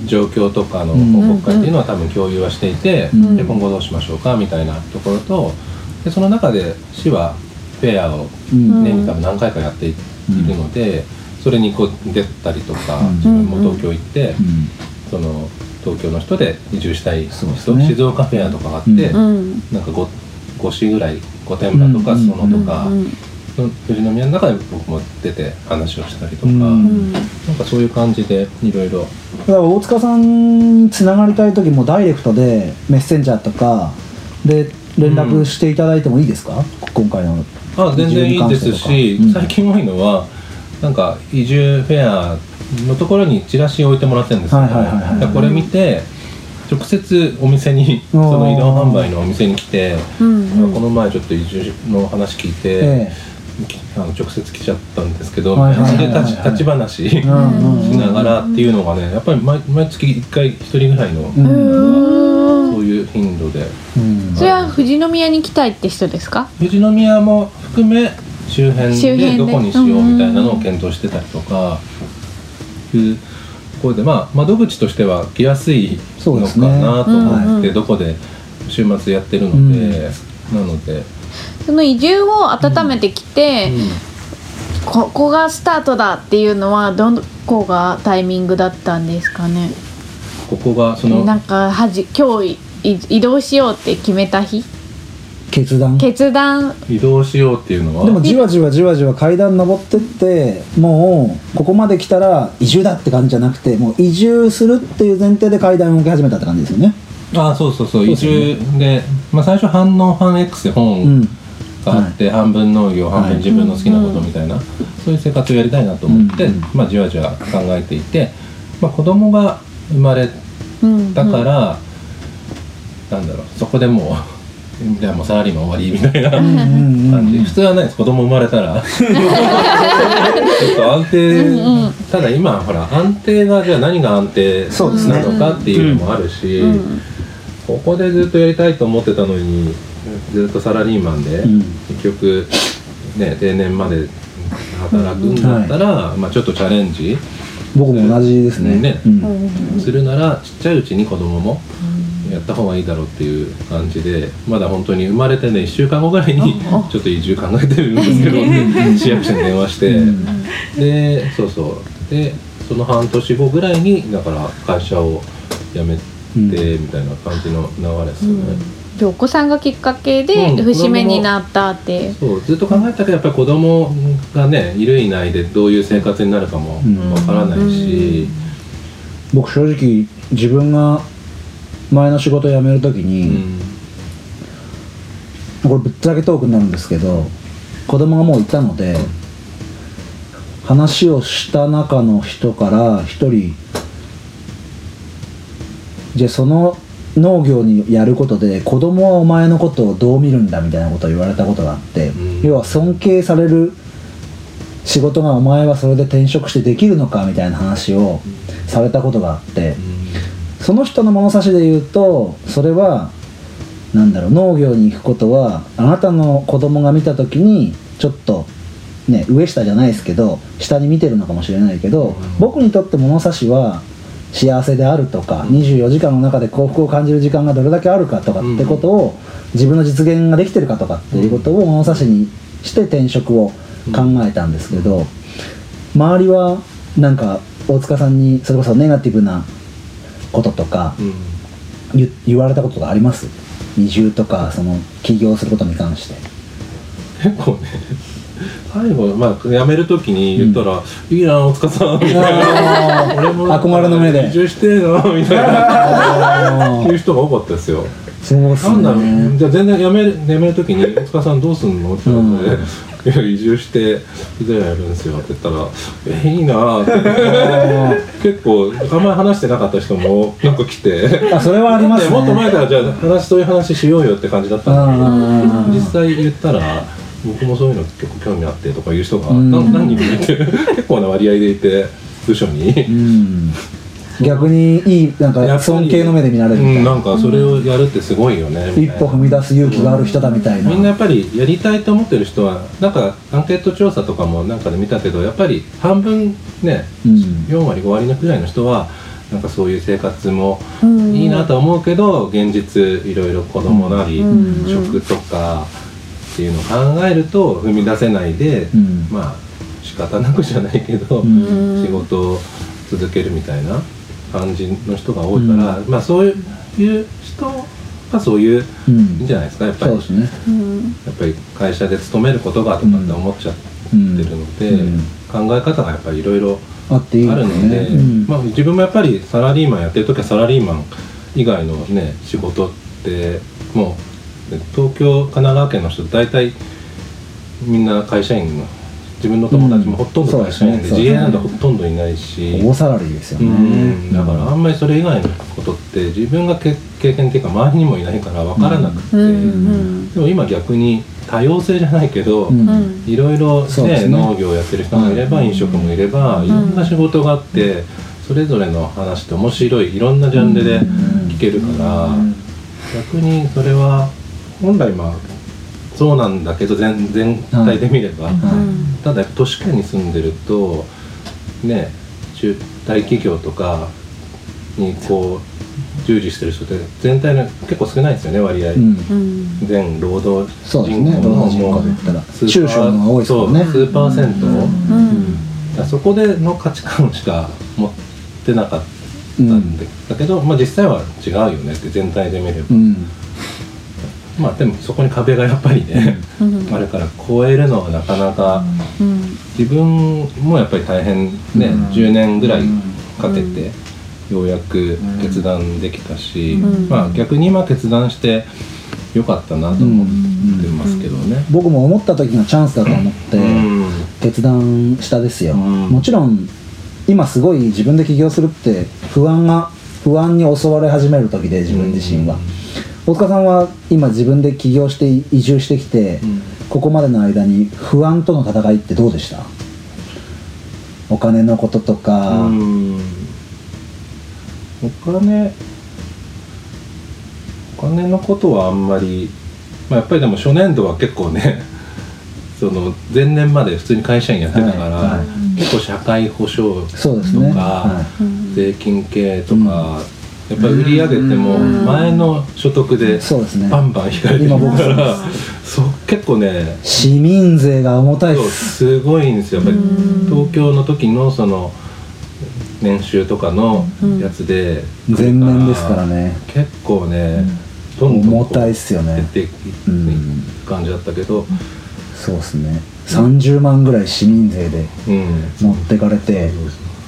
状況とかのうん。報告会っていうのは多分共有はしていて、うん。で今後どうしましょうかみたいなところとでその中で市はフェアをうん。年に多分何回かやっていいるので、それにこう出たりとか、うん。自分も東京行って、うん。その東京の人で移住したい人、ね。静岡フェアとかがあって、なんか 5, 5市ぐらい御殿場とかうん。裾野とか、うん富士宮の中で僕も出て話をしたりとか、うん。うんなんかそういう感じでいろいろだから大塚さんにつながりたい時もダイレクトでメッセンジャーとかで連絡していただいてもいいですか、今回のあ全然いいですし、うん。最近多いのはなんか移住フェアのところにチラシ置いてもらってるんですけど、はいはいはいはい。だからこれ見て直接お店に その移動販売のお店に来て、うんこの前ちょっと移住の話聞いて、えあの直接来ちゃったんですけど、はいはいはいはい。で立ち立ち話しながらっていうのがねやっぱり毎毎月1回1人ぐらいのそういう頻度で。うん。それは富士宮に来たいって人ですか？富士宮も含め周辺周辺で。でどこにしようみたいなのを検討してたりとかいうところでまあ窓口としては来やすいのかなと思って、うんどこで週末やってるので、なので、その移住を温めてきて、ここがスタートだっていうのはどこがタイミングだったんですかね？ここがそのなんかはじ今日い移動しようって決めた日？決断？で決断。移動しようっていうのはもじわじわじわじわ階段登ってってもうここまで来たら移住だって感じじゃなくてもう移住するっていう前提で階段を動き始めたって感じですよね。あそうそうそう。移そうね住で、まあ、最初反応反 X でう本んがあって、半分農業半分自分の好きなことみたいな、そういう生活をやりたいなと思って、うん。まあ、じわじわ考えていて、まあ、子供が生まれうん。たから、なんだろうそこでもう じゃあもうサラリーマン終わりみたいなうん。うん。感じ、普通はないです。子供生まれたら。ちょっと安定、ただ今ほら安定がじゃあ何が安定そうですね。なのかっていうのもあるし、うん。ここでずっとやりたいと思ってたのにずっとサラリーマンで、うん。結局ね定年まで働くんだったら、まあ、ちょっとチャレンジ僕も同じですね。ね。するならちっちゃいうちに子供もやった方がいいだろうっていう感じでまだ本当に生まれてね1週間後ぐらいにちょっと移住考えてるんですけど市役所に電話して、うん。でそうそう。でその半年後ぐらいにだから会社を辞めてみたいな感じの流れですよね。でお子さんがきっかけでうん節目になったって、そうずっと考えたけどやっぱり子供がねいるいないでどういう生活になるかもうん。わからないし、僕正直自分が前の仕事辞める時うに、ん。これぶっちゃけトークになるんですけど子供がもういたので話をした中の人から一人じゃあその農業にやることで子供はお前のことをどう見るんだみたいなことを言われたことがあって、うん。要は尊敬される仕事がお前はそれで転職してできるのかみたいな話をされたことがあって、その人の物差しで言うとそれはなんだろう農業に行くことはあなたの子供が見た時にちょっとね上下じゃないですけど下に見てるのかもしれないけど、うん。僕にとって物差しは幸せであるとか、24時間の中で幸福を感じる時間がどれだけあるかとかってことを、自分の実現ができてるかとかっていうことを物差しにして転職を考えたんですけど、周りはなんか大塚さんにそれこそネガティブなこととかうん。言言われたことがあります？移住とかその起業することに関して。結構ね最後まあ辞める時に言ったら「いいな大塚さん」みたいな。あ「俺も憧れの目で。移住してえな」みたいな。いう人が多かったですよ。そうっすなんだろうねじゃあ全然辞める辞める時に「大塚さんどうすんの?」って言われて「いや移住してピザ屋やるんですよ」って言ったら「えいいな」って。結構あんまり話してなかった人もなんか来て。あそれはありますね。もっと前からじゃあ話そういう話しようよって感じだったのうんに実際言ったら僕もそういうの結構興味あってとかいう人がうん。何何人もいて 結構な割合でいて部署に。うん。逆にいいなんか尊敬の目で見られるみうん、たいな。なんかそれをやるってすごいよね、み一たいな。歩踏み出す勇気がある人だみたいな。みんなやっぱりやりたいと思ってる人はなんかアンケート調査とかもなんかで見たけどやっぱり半分ねうん。4割5割のくらいの人はなんかそういう生活もうん。いいなと思うけど現実いろいろ子供なりうん。食とかっていうのを考えると踏み出せないでうん。まあ仕方なくじゃないけどうん。仕事を続けるみたいな感じの人が多いからまあそういう人はそういううん。いいんじゃないですかやっぱり。そうですね。うん。やっぱり会社で勤めることがとかって思っちゃってるので、うん。考え方がやっぱりいろいろあるので、うん。まあ、自分もやっぱりサラリーマンやってる時はサラリーマン以外のね仕事ってもう東京神奈川県の人大体みんな会社員の自分の友達もほとんど会社員で,、自営なんてほとんどいないし、大サラリーですようねん。だから。あんまりそれ以外のことって自分がけ経験っていうか周りにもいないから分からなくて、でも今逆に多様性じゃないけど、いろいろ、農業やってる人もいれば、うん。飲食もいれば、いろんな仕事があってそれぞれの話って面白いいろんなジャンルで聞けるから、逆にそれは本来まあそうなんだけど全全体で見れば、うん。ただ都市圏に住んでるとね中大企業とかにこう従事してる人って全体の結構少ないですよね割合、全労働人口のも中小の多いですもんね。そう数パーセント、うそこでの価値観しか持ってなかったんで、だけど、まあ、実際は違うよねって全体で見れば、うんまあでもそこに壁がやっぱりね、うん。あるから超えるのはなかなかうん自分もやっぱり大変ね、うん。10年ぐらいかけてようやく決断できたし、うん。まあ逆に今決断してよかったなと思ってますけどね。僕も思った時がチャンスだと思ってうん。決断したですよ、うん。もちろん今すごい自分で起業するって不安が不安に襲われ始める時で自分自身は、大塚さんは今自分で起業して移住してきて、うん。ここまでの間に不安との戦いってどうでした？お金のこととか、うん。お金お金のことはあんまり、まあ、やっぱりでも初年度は結構ね その前年まで普通に会社員やってたから、はいはい。結構社会保障そうですね。とかは税金系とか、やっぱり売り上げても前の所得でい、そうですね。バンバン引かれてるからそう結構ね市民税が重たいす。すごいんですよ。やっぱり東京の時のその年収とかのやつで前年ですからね。結構ね、どんどん重たいっすよね。減っていくうん感じだったけど、そうですね。30万ぐらい市民税でうん。持ってかれて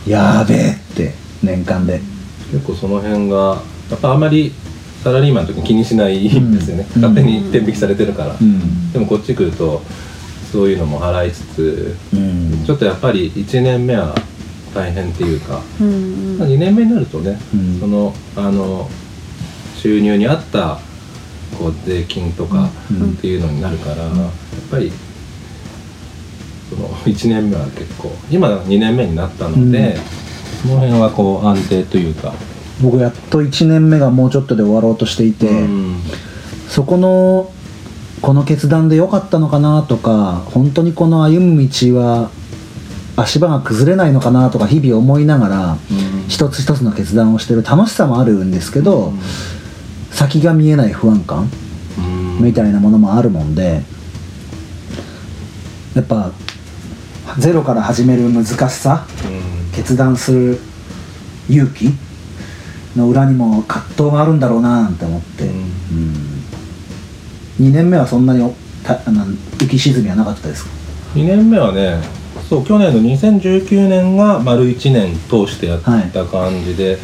やーべえって年間で結構その辺がやっぱあまりサラリーマンの時に気にしないん。ですよね、うん。勝手に天引きされてるから、うん。でもこっち来るとそういうのも払いつつうん。ちょっとやっぱり1年目は大変っていうか、うんまあ2年目になるとね、うん。そのあの収入に合ったこう税金とかうん。っていうのになるから、やっぱりその1年目は結構今2年目になったので、その辺はこう安定というか、僕やっと1年目がもうちょっとで終わろうとしていて、うんそこのこの決断で良かったのかなとか本当にこの歩む道は足場が崩れないのかなとか日々思いながら一つ一つの決断をしてる楽しさもあるんですけど、先が見えない不安感みたいなものもあるもんでやっぱゼロから始める難しさ決断する勇気の裏にも葛藤があるんだろうななんて思って、うん。うん。2年目はそんなにおたあの浮き沈みはなかったですか？2年目はねそう去年の2019年が丸1年通してやった感じで、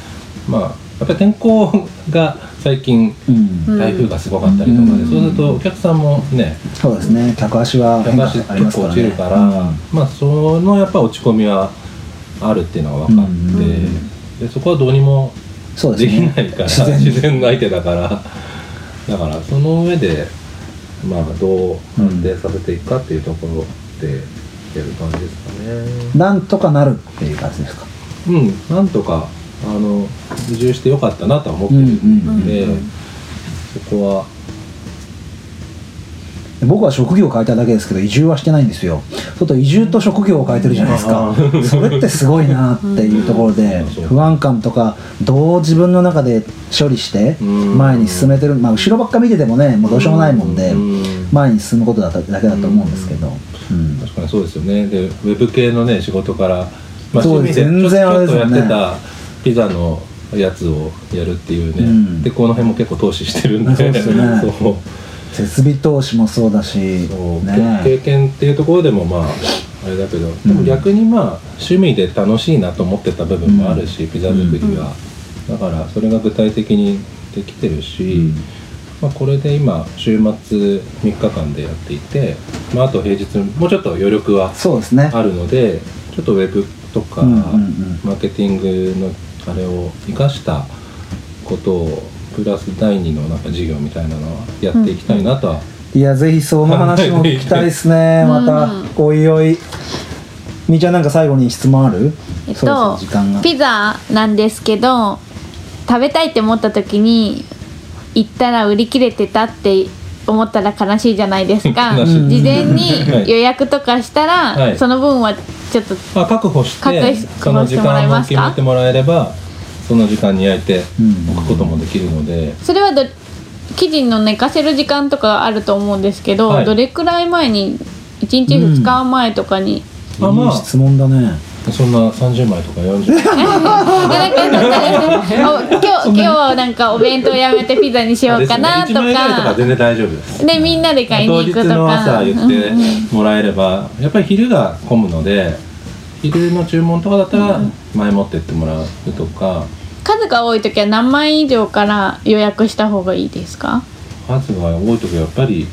まあやっぱり天候が最近うん。台風がすごかったりとかで、うん。そうするとお客さんもねそうですね。客足は変化高橋ありますからね。結構落ちるから、まあそのやっぱ落ち込みはあるっていうのは分かって、うんでそこはどうにもできないから自然。自然の相手だから。だからその上でまあどう安定させていくかっていうところでやる感じですかね。なんとかなるっていう感じですか？うん。なんとかあの移住してよかったなとは思ってるんで、そこは僕は職業を変えただけですけど移住はしてないんですよ。ちょっと移住と職業を変えてるじゃないですか。それってすごいなっていうところでうん。不安感とかどう自分の中で処理してうん。前に進めてる。まあ後ろばっか見ててもねもうどうしようもないもんでうん。前に進むことだっただけだと思うんですけど。うん。確かにそうですよね。でウェブ系のね仕事から、まあ、そうで全然あれですよね。やってたピザのやつをやるっていうね、うん。でこの辺も結構投資してるんで。そうですよね 設備投資もそうだしね。経験っていうところでもまああれだけどでも逆にまあ趣味で楽しいなと思ってた部分もあるし、ピザ作りは、だからそれが具体的にできてるし、まあ、これで今週末3日間でやっていて、まあ、あと平日もうちょっと余力はそうですね。あるのでちょっとウェブとか、うんうんうん。マーケティングのあれを生かしたことをプラス第二のなんか事業みたいなのはやっていきたいなとは、いやぜひその話も聞きたいですね。またおいおい。みーちゃんなんか最後に質問ある？えっそうとですね時間が。ピザなんですけど食べたいって思った時に行ったら売り切れてたって思ったら悲しいじゃないですか。事前 はい。に予約とかしたら、はい。その分はちょっとまあ、確保して確保しその時してもらえ間ますかその時間に焼いてうん。おくこともできるので、それはど生地の寝かせる時間とかあると思うんですけど、はい。どれくらい前に1日2日前とかに、あまあ。いい質問だね。そんな30枚とか40枚 なんか例えばお今日今日はなんかお弁当やめてピザにしようかなと1枚ぐらいとかか全然大丈夫です。でみんなで買いに行くとか。の朝言っうんうんてもらえればやっぱり昼が混むので昼の注文とかだったら前もってってもらうとか数が多い時は何枚以上から予約した方がいいですか？数が多い時はやっぱり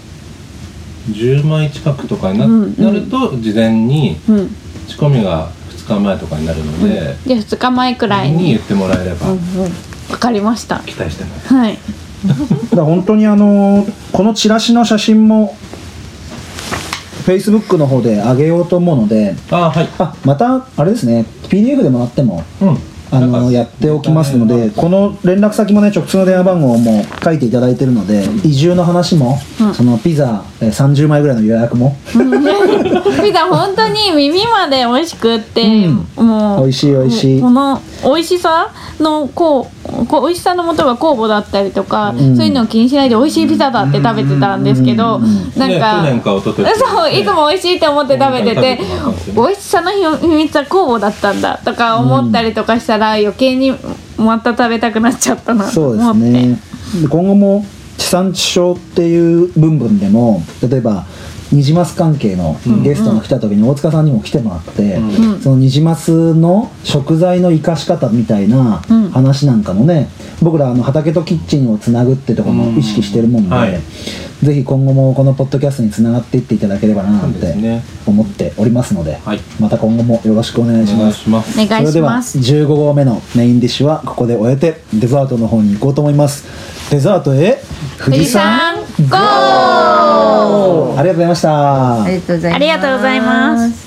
10枚近くとかにな,、うんうん。なると事前にうん。仕込みが2日前とかになるので、じゃあ2日前くらいに。に言ってもらえればうんうん。わかりました。期待してます、はい。だ本当にあのーこのチラシの写真も Facebook の方で上げようと思うのであはい。あまたあれですね。PDF でもらってもうんあのやっておきますのでこの連絡先もね直通の電話番号も書いていただいてるので移住の話も、うん。そのピザえー30枚ぐらいの予約も。ピザ本当に耳まで美味しくって、うん。もう美味しい美味しい。この美味しさのこうこう美味しさのもとが酵母だったりとか、ん。そういうのを気にしないで美味しいピザだって食べてたんですけど、うん。うんなんか年かそういつも美味しいって思って食べてて美味しさの秘密は酵母だったんだとか思ったりとかしたら余計にまた食べたくなっちゃったなとそうです思って。ね。で今後も地産地消っていう部分でも例えばニジマス関係のゲストが来た時に大塚さんにも来てもらって、うん。そのニジマスの食材の生かし方みたいなうん。話なんかもね、僕らあの畑とキッチンをつなぐってところも意識してるもんで、うん。はいぜひ今後もこのポッドキャストにつながっていっていただければななんてね。思っておりますので、はい。また今後もよろしくお願いしお願ます。いします。お願いそれではします15号目のメインディッシュはここで終えてデザートの方に行こうと思います。デザートへ富富士山ゴー！ありがとうございました。ありがとうございます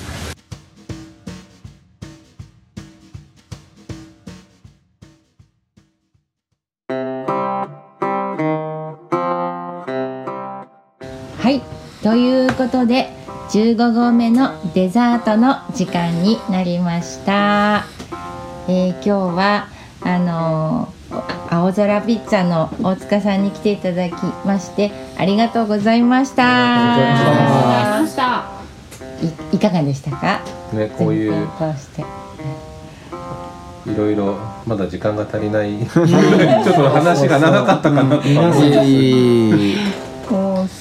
ことで15号目のデザートの時間になりました、えー今日はあのー青空ピッツァの大塚さんに来ていただきましてありがとうございました。ありがとうございました。いいかがでしたか？ねこういういろいろまだ時間が足りない。ちょっと話が長かったかなと思いいいもう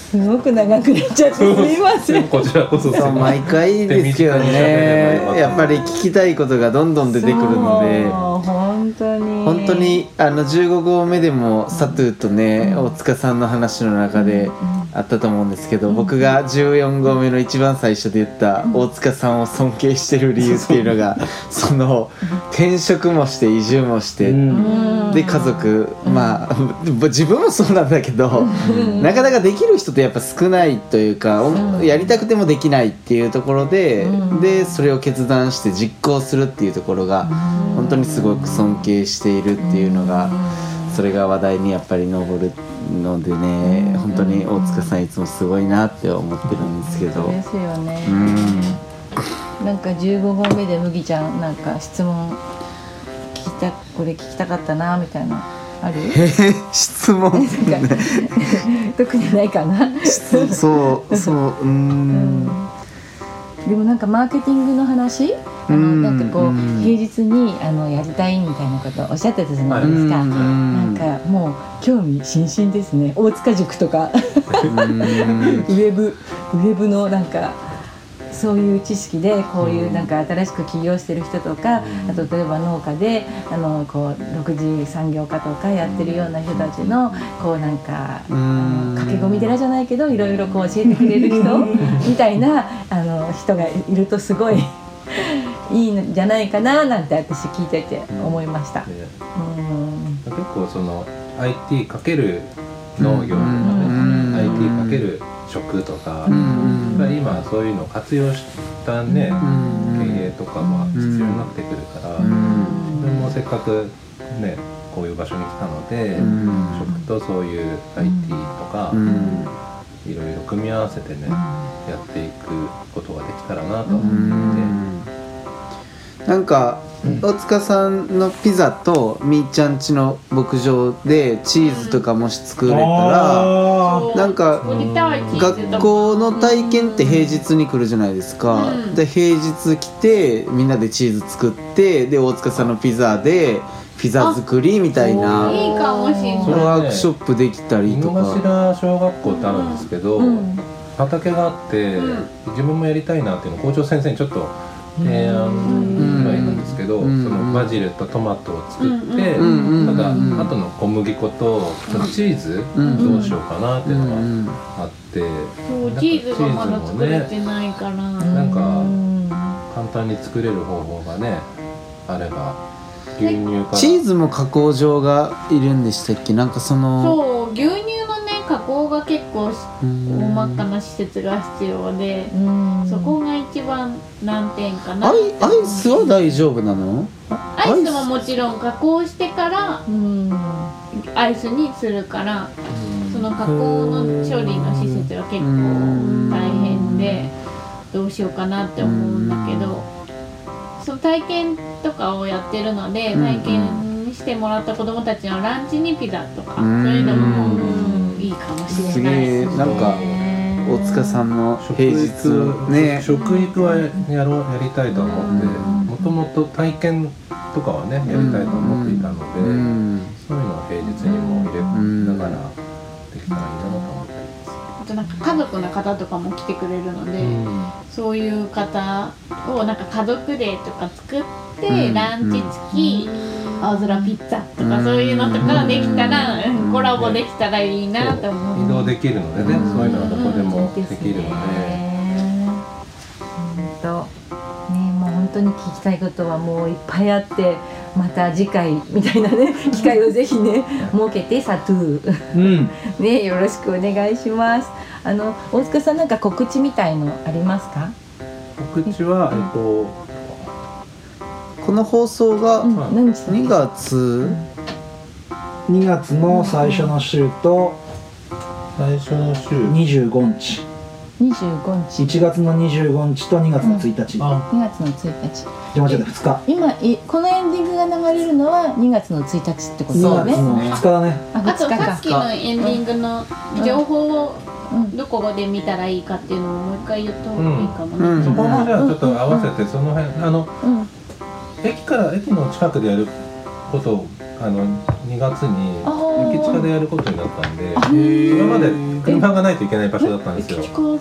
すごく長くなっちゃってすみません。こちらこそそう毎回ですけどねやっぱり聞きたいことがどんどん出てくるので。本当に。本当にあの15号目でもサトゥーとね大塚さんの話の中であったと思うんですけど僕が14号目の一番最初で言った大塚さんを尊敬してる理由っていうのが その転職もして移住もしてうんで家族まあ 自分もそうなんだけどなかなかできる人ってやっぱ少ないというかおやりたくてもできないっていうところででそれを決断して実行するっていうところが本当にすごく尊敬しているっていうのがそれが話題にやっぱり上るのでね本当に大塚さんいつもすごいなって思ってるんですけど。ですよね。う、ん。なんか15号目で麦ちゃんなんか質問たこれ聞きたかったなみたいなある？質問ね。特にないかな。そうそうううん。ん。でもなんかマーケティングの話？なんかこううん。平日にあのやりたいみたいなことおっしゃってたじゃないですか、うん。なんかもう興味津々ですね。大塚塾とか。うん。ウェブウェブのなんかそういう知識でこういうなんか新しく起業してる人とか、あと例えば農家であのこう6次産業化とかやってるような人たちのこうなんかあうん。の駆け込み寺じゃないけどいろいろこう教えてくれる人みたいなあの人がいるとすごい いいんじゃないかななんて私聞いてて思いました。ね。うん。結構その IT かける農業とかね、うん。IT かける食とか、うんぱり今そういうのを活用したね、うん経営とかも必要になってくるから、うん。それもせっかくねこういう場所に来たので、うん。食とそういう IT とか、うん。いろいろ組み合わせてね、やっていくことができたらなとう思って、ん。なんか大塚さんのピザとみーちゃんちの牧場でチーズとかもし作れたらあなんか学校の体験って平日に来るじゃないですか、うん。で平日来てみんなでチーズ作ってで大塚さんのピザでピザ作りみたいな。いいかもしれない。そワークショップできたりとか。頭小学校ってあるんですけど、うん。畑があって、うん。自分もやりたいなっていうのを校長先生にちょっと提案ど、うんそのバジルとトマトを作って、うんうんただ、うん後の小麦粉とそのチーズうんどうしようかなっていうのがうんあって、そうチーズがまだ作れてないから。なんか簡単に作れる方法がねあれば牛乳から。チーズも加工場がいるんでしたっけ？なんかそのそう牛乳加工が結構うん。大まかな施設が必要でそこが一番難点かな。アイアイスは大丈夫なの？アイスももちろん加工してからうん。アイスにするからその加工の処理の施設は結うん構大変でどうしようかなって思うんだけどその体験とかをやってるのでうん。体験してもらった子どもたちのランチにピザとかそううんいうのもいいかもしすれないげえなんか大塚さんの食平日育ね。食育はやろうやりたいと思ってもともと体験とかはねやりたいと思っていたので、うん。そういうのを平日にも入れながらできたらいいなと思ってあとなんか家族の方とかも来てくれるので、ます。そういう方をなんか家族デーとか作って、うん。ランチ付き青空ピッツァとかうん。そういうのとかできたら、コラボできたらいいなと思う。移動できるのでね、うん。そういうのはどこでもできるので、本当ねもう本当に聞きたいことはもういっぱいあってまた次回みたいなね機会をぜひね設けてサトゥー。うん。ねよろしくお願いします。あの大塚さんなんか告知みたいのありますか？告知は、えっと、この放送がうんはい。何日だ？っけ2月？2月の最初の週と最初の週、25日。25日。1月の25日と2月の1日、じゃあ、2月の1日。あ間違えた。2日。今いこのエンディングが流れるのは2月の1日ってこと2ですね月の2日だね。ああと2さっきのエンディングの情報をうんどこで見たらいいかっていうのをもう一回言った方がいいかもね。うん。そこもじゃあちょっと合わせてその辺あのうん駅から駅の近くでやることをあの2月に駅近でやることになったんであ今まで車がないといけない場所だったんですよ。駅近ある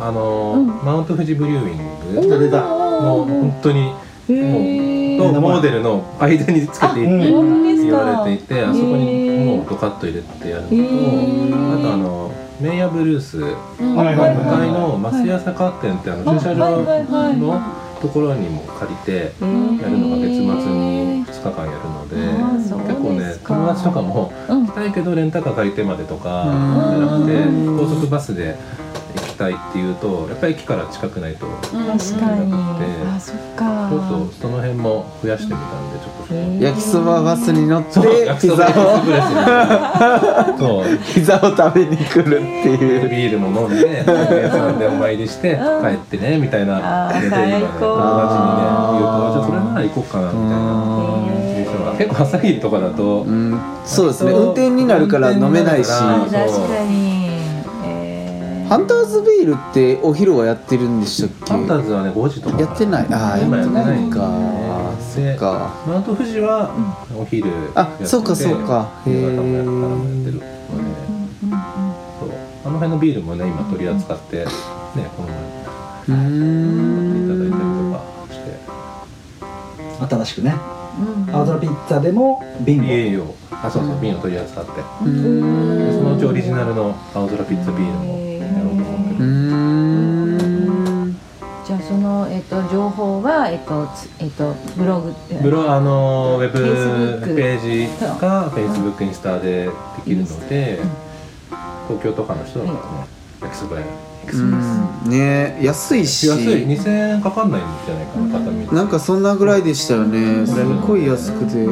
あの、うん。マウント富士ブリューイング。出た出たもう本当にへー。とモーデルの間につけていいって言か。われていてあそこにもうドカッと入れてやるのと、あとあのメイヤブルース。向かいのマスヤ坂店ってあの駐車場はいはいはいのところにも借りてやるのが月末に2日間やるので結友達とかもうん。行きたいけどレンタカー借りてまでとかうん。じゃなくて高速バスで行きたいっていうとやっぱり駅から近くないと。確かに。であそっか。っとその辺も増やしてみたんでちょっと。焼きそばバスに乗ってそう焼きピザそばエクスをプレスにそう。ピザを食べに来るっていう。ビールも飲んでお客さんでお参りしてうん。帰ってねみたいな。友達にね言うとじゃあそれなら行こうかなみたいな結構朝霧とかだとうん。そうですね。運転になるから飲めないし。確かに。えハンターズビールってお昼はやってるんでしたっけ？ファンターズはね5時とか。やってない。ああやって今やってないか。そでっか。マウント富士はお昼やっててあそうか。そうか夕方もやったらもやってる。のでうんうんそう。あの辺のビールもね今取り扱ってねこの前うーいただいたりんとかして。新しくね。うん青空ピッツァでも瓶を。あそうそう瓶を取り扱って。そのうちオリジナルの青空ピッツァビールもやろうと思ってじゃあその、えっと情報は、えっとつえっとブログ。ブロあのウェブページが Facebook インスタでできるので東京とかの人だったらね焼きそば屋ね安いし。安い。2000円かかんないんじゃないかな片道。なんかそんなぐらいでしたよね。すっごい安くて。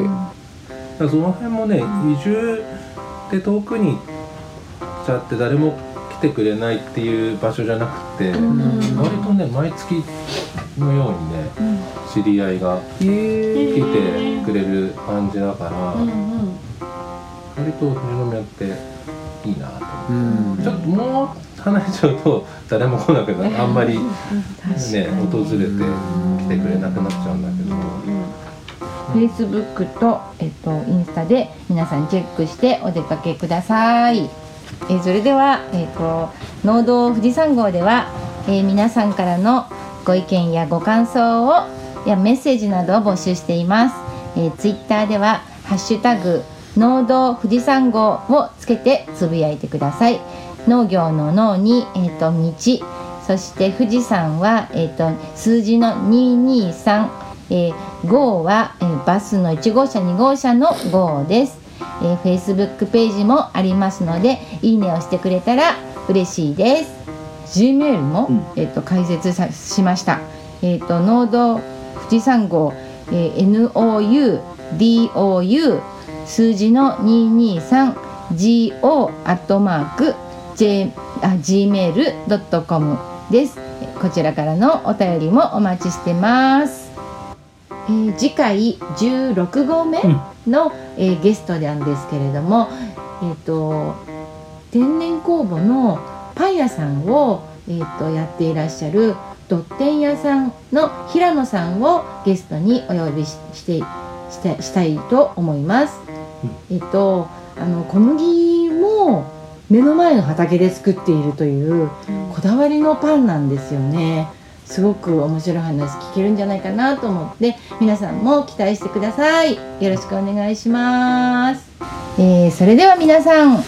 その辺もね移住で遠くにしちゃって誰も来てくれないっていう場所じゃなくて、割とね毎月のようにね、知り合いが来てくれる感じだから、割と富士宮っていいなと思って。ちょっともう離れちゃうと誰も来なくなるあんまりね訪れて来てくれなくなっちゃうんだけど Facebook と、えっと、インスタで皆さんチェックしてお出かけください。えーそれでは、えっと、農道富士山号では、えー皆さんからのご意見やご感想をやメッセージなどを募集しています。えー、Twitter では「ハッシュタグ農道富士山号」をつけてつぶやいてください。農業の農に、えっと道。そして富士山は、えっと数字の223えー、号は、えーバスの1号車2号車の号です、えー、Facebook ページもありますのでいいねをしてくれたら嬉しいです。Gmail も、うん。えー、と開設さしました。えっ、と農道富士山号、えー NOUDOU 数字の 223GO アットマーク Gmail.com ですえーこちらからのお便りもお待ちしてます。えー次回16号目の、えーゲストなんですけれども、えー、と天然酵母のパン屋さんを、えー、とやっていらっしゃるドッテン屋さんの平野さんをゲストにお呼びししてしてしたいと思います。えっ、とあの小麦も目の前の畑で作っているというこだわりのパンなんですよね。すごく面白い話聞けるんじゃないかなと思って皆さんも期待してください。よろしくお願いします、えーそれでは皆さん